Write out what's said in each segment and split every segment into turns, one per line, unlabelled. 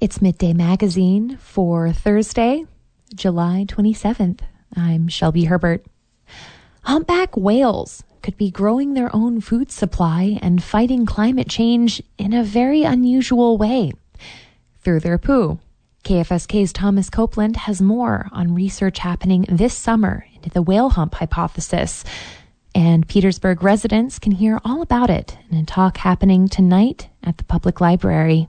It's Midday Magazine for Thursday, July 27th. I'm Shelby Herbert. Humpback whales could be growing their own food supply and fighting climate change in a very unusual way through their poo. KFSK's Thomas Copeland has more on research happening this summer into the whale pump hypothesis. And Petersburg residents can hear all about it in a talk happening tonight at the public library.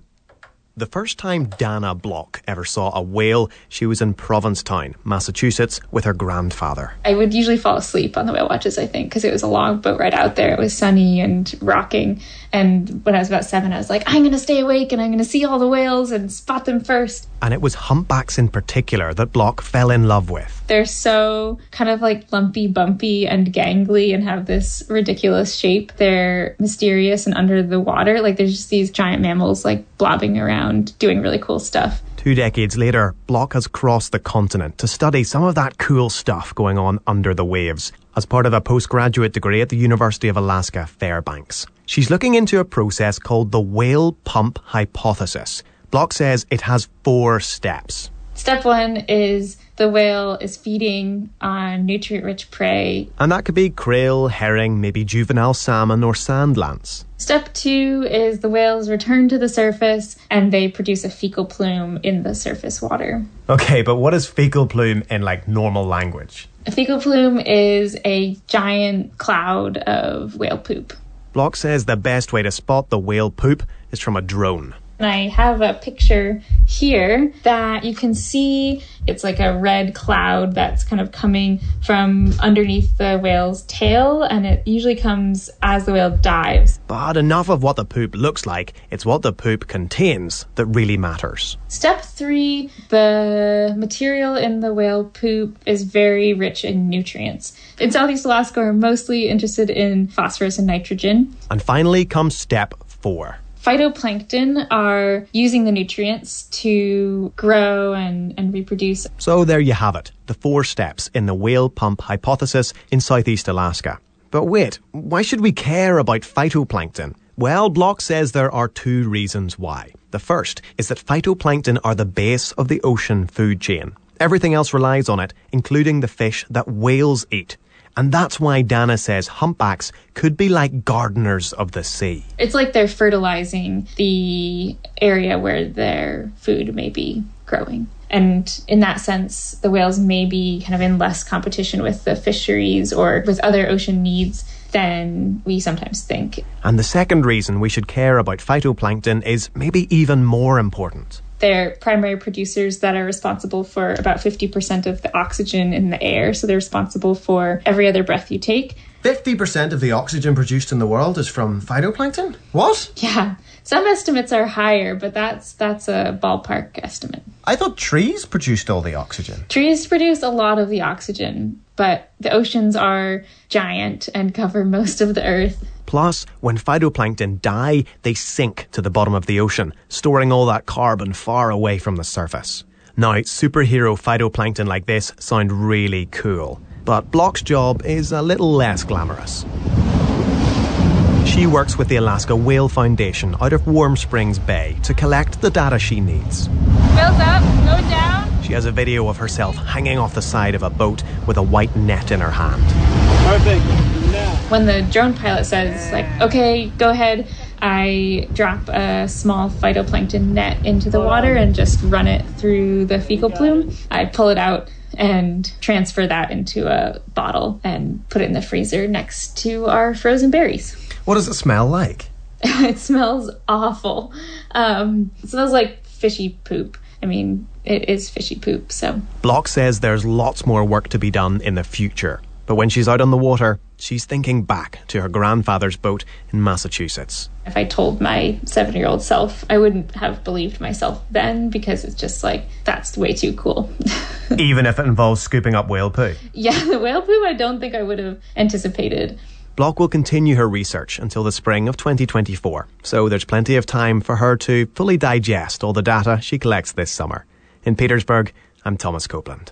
The first time Dana Block ever saw a whale, she was in Provincetown, Massachusetts, with her grandfather.
I would usually fall asleep on the whale watches, I think, because it was a long boat ride out there. It was sunny and rocking. And when I was about seven, I was like, I'm going to stay awake and I'm going to see all the whales and spot them first.
And it was humpbacks in particular that Block fell in love with.
They're so kind of like lumpy, bumpy, and gangly and have this ridiculous shape. They're mysterious and under the water. Like there's just these giant mammals like blobbing around doing really cool stuff.
Two decades later, Block has crossed the continent to study some of that cool stuff going on under the waves as part of a postgraduate degree at the University of Alaska Fairbanks. She's looking into a process called the whale pump hypothesis. Block says it has four steps.
Step one is the whale is feeding on nutrient rich prey.
And that could be krill, herring, maybe juvenile salmon or sand lance.
Step two is the whales return to the surface and they produce a fecal plume in the surface water.
Okay, but what is fecal plume in like normal language?
A fecal plume is a giant cloud of whale poop.
Block says the best way to spot the whale poop is from a drone.
And I have a picture here that you can see it's like a red cloud that's kind of coming from underneath the whale's tail, and it usually comes as the whale dives.
But enough of what the poop looks like, it's what the poop contains that really matters.
Step three the material in the whale poop is very rich in nutrients. In Southeast Alaska, we're mostly interested in phosphorus and nitrogen.
And finally comes step four
phytoplankton are using the nutrients to grow and, and reproduce.
So there you have it, the four steps in the whale pump hypothesis in southeast Alaska. But wait, why should we care about phytoplankton? Well, Block says there are two reasons why. The first is that phytoplankton are the base of the ocean food chain. Everything else relies on it, including the fish that whales eat. And that's why Dana says humpbacks could be like gardeners of the sea.
It's like they're fertilizing the area where their food may be growing. And in that sense, the whales may be kind of in less competition with the fisheries or with other ocean needs than we sometimes think.
And the second reason we should care about phytoplankton is maybe even more important.
They're primary producers that are responsible for about 50% of the oxygen in the air. So they're responsible for every other breath you take.
50% of the oxygen produced in the world is from phytoplankton? What?
Yeah. Some estimates are higher, but that's that's a ballpark estimate.
I thought trees produced all the oxygen.
Trees produce a lot of the oxygen, but the oceans are giant and cover most of the earth.
Plus, when phytoplankton die, they sink to the bottom of the ocean, storing all that carbon far away from the surface. Now, superhero phytoplankton like this sound really cool, but Block's job is a little less glamorous. She works with the Alaska Whale Foundation out of Warm Springs Bay to collect the data she needs.
Whales up, going down.
She has a video of herself hanging off the side of a boat with a white net in her hand.
Perfect. When the drone pilot says like okay go ahead i drop a small phytoplankton net into the water and just run it through the fecal plume. I pull it out and transfer that into a bottle and put it in the freezer next to our frozen berries.
What does it smell like?
It smells awful. Um, it smells like fishy poop. I mean it is fishy poop so
block says there's lots more work to be done in the future but when she's out on the water she's thinking back to her grandfather's boat in Massachusetts.
If I told my seven year old self, I wouldn't have believed myself then because it's just like, that's way too cool.
Even if it involves scooping up whale poo?
Yeah, the whale poo, I don't think I would have anticipated.
Block will continue her research until the spring of 2024, so there's plenty of time for her to fully digest all the data she collects this summer. In Petersburg, I'm Thomas Copeland.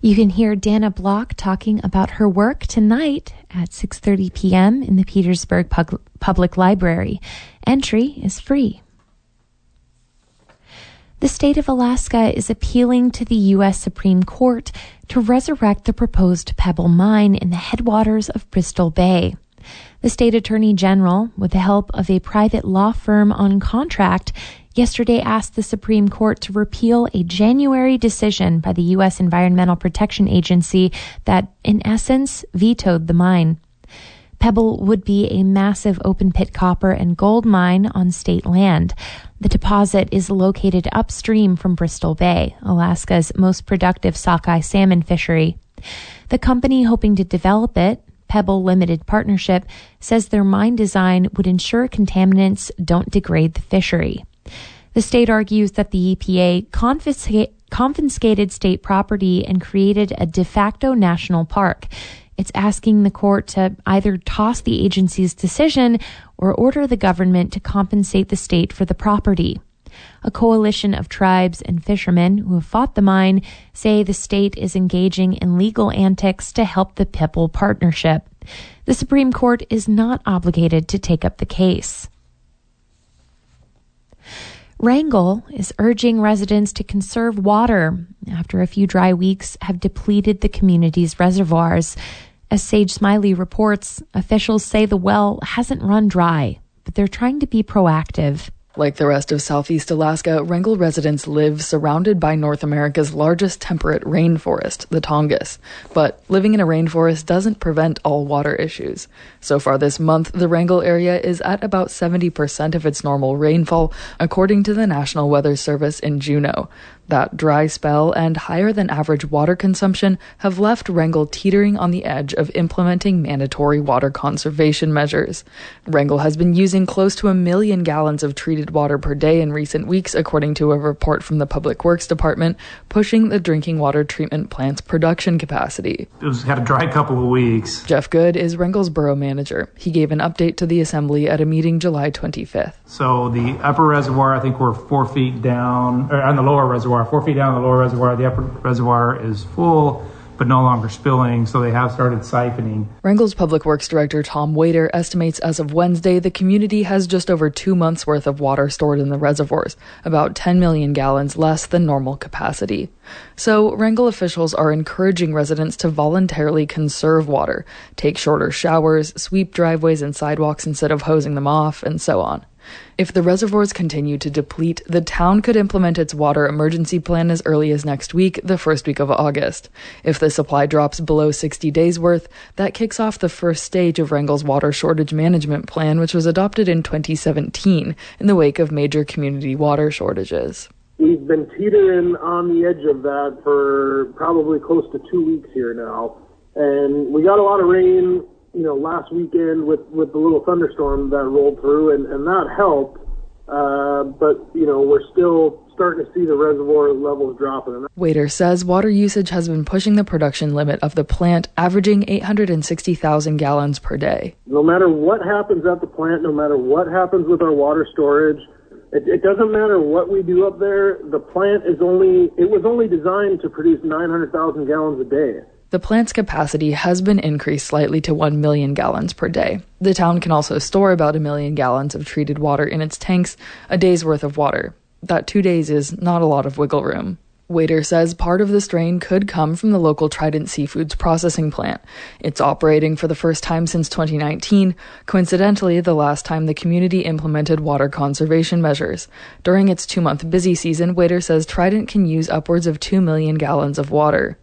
You can hear Dana Block talking about her work tonight at 6:30 p.m. in the Petersburg Pub- Public Library. Entry is free. The state of Alaska is appealing to the U.S. Supreme Court to resurrect the proposed Pebble mine in the headwaters of Bristol Bay. The state attorney general, with the help of a private law firm on contract, yesterday asked the Supreme Court to repeal a January decision by the U.S. Environmental Protection Agency that, in essence, vetoed the mine. Pebble would be a massive open pit copper and gold mine on state land. The deposit is located upstream from Bristol Bay, Alaska's most productive sockeye salmon fishery. The company hoping to develop it, Pebble Limited Partnership, says their mine design would ensure contaminants don't degrade the fishery. The state argues that the EPA confiscated state property and created a de facto national park. It's asking the court to either toss the agency's decision or order the government to compensate the state for the property. A coalition of tribes and fishermen who have fought the mine say the state is engaging in legal antics to help the Pebble partnership. The Supreme Court is not obligated to take up the case. Wrangell is urging residents to conserve water after a few dry weeks have depleted the community's reservoirs. As Sage Smiley reports, officials say the well hasn't run dry, but they're trying to be proactive.
Like the rest of southeast Alaska, Wrangell residents live surrounded by North America's largest temperate rainforest, the Tongass. But living in a rainforest doesn't prevent all water issues. So far this month, the Wrangell area is at about 70% of its normal rainfall, according to the National Weather Service in Juneau. That dry spell and higher than average water consumption have left Wrangell teetering on the edge of implementing mandatory water conservation measures. Wrangell has been using close to a million gallons of treated water per day in recent weeks, according to a report from the Public Works Department, pushing the drinking water treatment plant's production capacity.
It was, had a dry couple of weeks.
Jeff Good is Wrangell's borough manager. He gave an update to the assembly at a meeting July 25th.
So the upper reservoir, I think we're four feet down, or on the lower reservoir reservoir. Four feet down the lower reservoir, the upper reservoir is full but no longer spilling, so they have started siphoning.
Wrangell's Public Works Director Tom Wetor estimates as of Wednesday the community has just over two months worth of water stored in the reservoirs, about 10 million gallons less than normal capacity. So, Wrangell officials are encouraging residents to voluntarily conserve water, take shorter showers, sweep driveways and sidewalks instead of hosing them off, and so on. If the reservoirs continue to deplete, the town could implement its water emergency plan as early as next week, the first week of August. If the supply drops below 60 days worth, that kicks off the first stage of Wrangell's water shortage management plan, which was adopted in 2017 in the wake of major community water shortages.
We've been teetering on the edge of that for probably close to two weeks here now. And we got a lot of rain you know, last weekend with, with the little thunderstorm that rolled through, and, and that helped. Uh, but, you know, we're still starting to see the reservoir levels dropping.
Wetor says water usage has been pushing the production limit of the plant, averaging 860,000 gallons per day.
No matter what happens at the plant, no matter what happens with our water storage, it, it doesn't matter what we do up there. The plant is only, it was only designed to produce 900,000 gallons a day.
The plant's capacity has been increased slightly to 1 million gallons per day. The town can also store about a million gallons of treated water in its tanks, a day's worth of water. That two days is not a lot of wiggle room. Wetor says part of the strain could come from the local Trident Seafoods processing plant. It's operating for the first time since 2019, coincidentally, the last time the community implemented water conservation measures. During its two month busy season, Wetor says Trident can use upwards of 2 million gallons of water.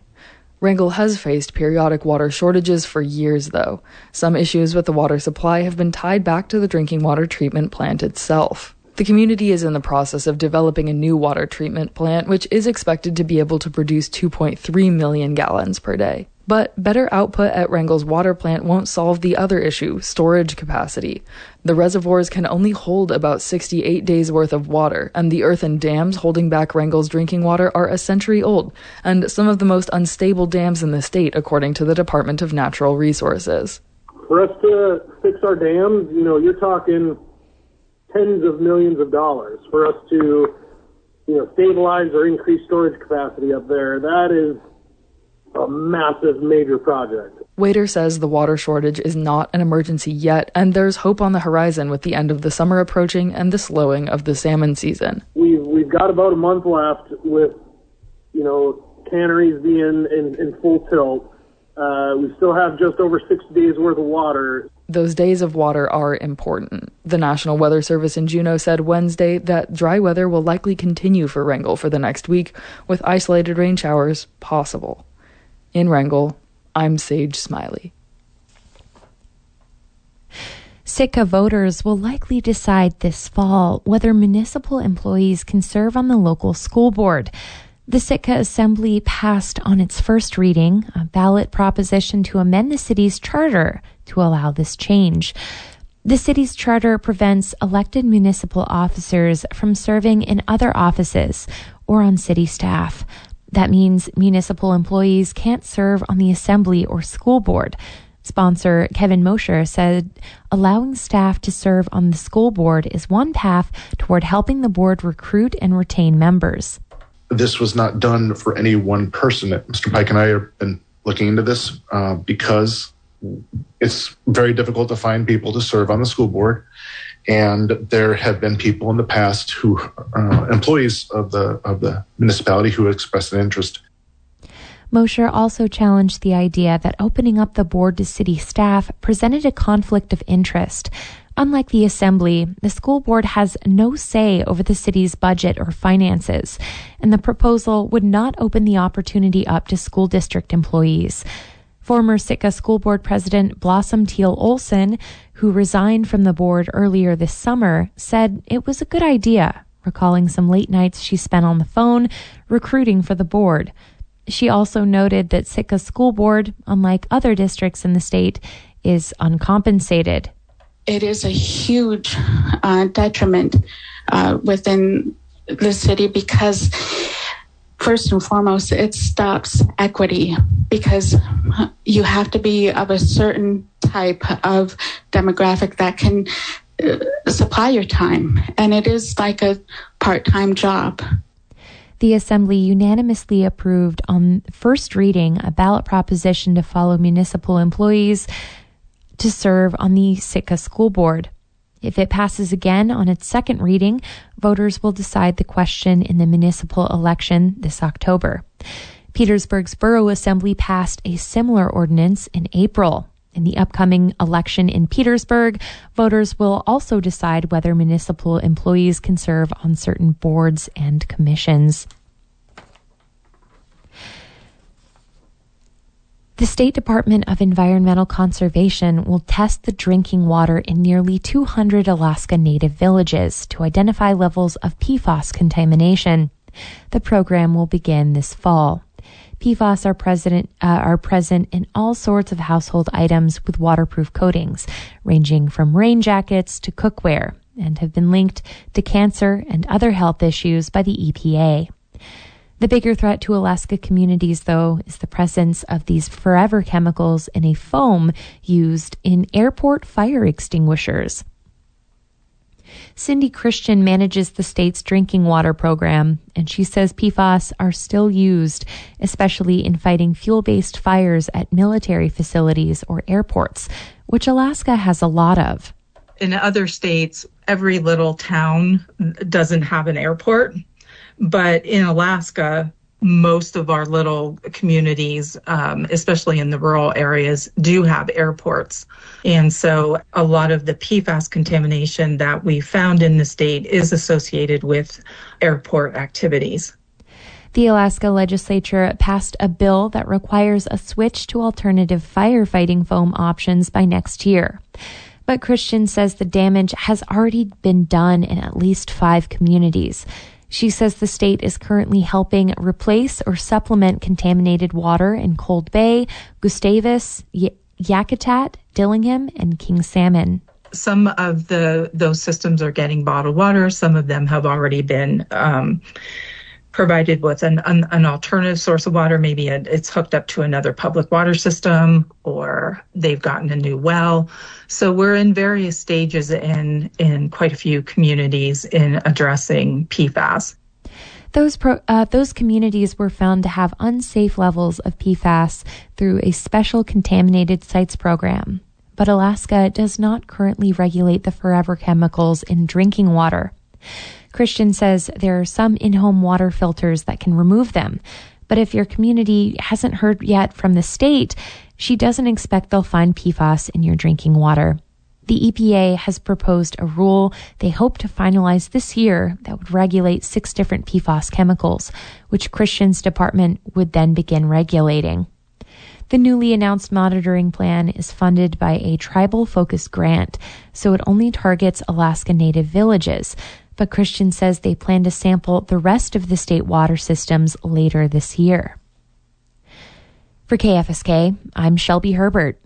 Wrangell has faced periodic water shortages for years, though. Some issues with the water supply have been tied back to the drinking water treatment plant itself. The community is in the process of developing a new water treatment plant, which is expected to be able to produce 2.3 million gallons per day. But better output at Wrangell's water plant won't solve the other issue, storage capacity. The reservoirs can only hold about 68 days worth of water, and the earthen dams holding back Wrangell's drinking water are a century old, and some of the most unstable dams in the state, according to the Department of Natural Resources.
For us to fix our dams, you know, you're talking tens of millions of dollars. For us to, you know, stabilize or increase storage capacity up there, that is a massive major project.
Wetor says the water shortage is not an emergency yet, and there's hope on the horizon with the end of the summer approaching and the slowing of the salmon season.
We've, we've got about a month left with, you know, canneries being in, in full tilt. Uh, we still have just over six days worth of water.
Those days of water are important. The National Weather Service in Juneau said Wednesday that dry weather will likely continue for Wrangell for the next week, with isolated rain showers possible. In Wrangell, I'm Sage Smiley.
Sitka voters will likely decide this fall whether municipal employees can serve on the local school board. The Sitka Assembly passed on its first reading a ballot proposition to amend the city's charter to allow this change. The city's charter prevents elected municipal officers from serving in other offices or on city staff. That means municipal employees can't serve on the assembly or school board. Sponsor Kevin Mosher said allowing staff to serve on the school board is one path toward helping the board recruit and retain members.
This was not done for any one person. Mr. Pike and I have been looking into this uh, because it's very difficult to find people to serve on the school board. And there have been people in the past who, uh, employees of the of the municipality, who expressed an interest
Mosher also challenged the idea that opening up the board to city staff presented a conflict of interest. Unlike the assembly, the school board has no say over the city's budget or finances, and the proposal would not open the opportunity up to school district employees. Former Sitka School Board President Blossom Teal Olson, who resigned from the board earlier this summer, said it was a good idea, recalling some late nights she spent on the phone recruiting for the board. She also noted that Sitka School Board, unlike other districts in the state, is uncompensated.
It is a huge uh, detriment uh, within the city because, first and foremost, it stops equity because you have to be of a certain type of demographic that can uh, supply your time. And it is like a part time job
the Assembly unanimously approved on first reading a ballot proposition to follow municipal employees to serve on the Sitka School Board. If it passes again on its second reading, voters will decide the question in the municipal election this October. Petersburg's Borough Assembly passed a similar ordinance in April. In the upcoming election in Petersburg, voters will also decide whether municipal employees can serve on certain boards and commissions. The State Department of Environmental Conservation will test the drinking water in nearly 200 Alaska Native villages to identify levels of PFAS contamination. The program will begin this fall. PFAS are, present, uh, are present in all sorts of household items with waterproof coatings, ranging from rain jackets to cookware, and have been linked to cancer and other health issues by the EPA. The bigger threat to Alaska communities, though, is the presence of these forever chemicals in a foam used in airport fire extinguishers. Cindy Christian manages the state's drinking water program, and she says PFAS are still used, especially in fighting fuel based fires at military facilities or airports, which Alaska has a lot of.
In other states, every little town doesn't have an airport, but in Alaska, most of our little communities, um, especially in the rural areas, do have airports. And so a lot of the PFAS contamination that we found in the state is associated with airport activities.
The Alaska legislature passed a bill that requires a switch to alternative firefighting foam options by next year. But Christian says the damage has already been done in at least five communities. She says the state is currently helping replace or supplement contaminated water in Cold Bay, Gustavus, y- Yakutat, Dillingham, and King Salmon
some of the those systems are getting bottled water. Some of them have already been um, provided with an, an, an, alternative source of water. Maybe it's hooked up to another public water system, or they've gotten a new well. So we're in various stages in in quite a few communities in addressing PFAS.
Those pro, uh, those communities were found to have unsafe levels of PFAS through a special contaminated sites program. But Alaska does not currently regulate the forever chemicals in drinking water. Christian says there are some in home water filters that can remove them. But if your community hasn't heard yet from the state, she doesn't expect they'll find PFAS in your drinking water. The EPA has proposed a rule they hope to finalize this year that would regulate six different PFAS chemicals, which Christian's department would then begin regulating. The newly announced monitoring plan is funded by a tribal focused grant, so it only targets Alaska Native villages. But Christian says they plan to sample the rest of the state water systems later this year. For KFSK, I'm Shelby Herbert.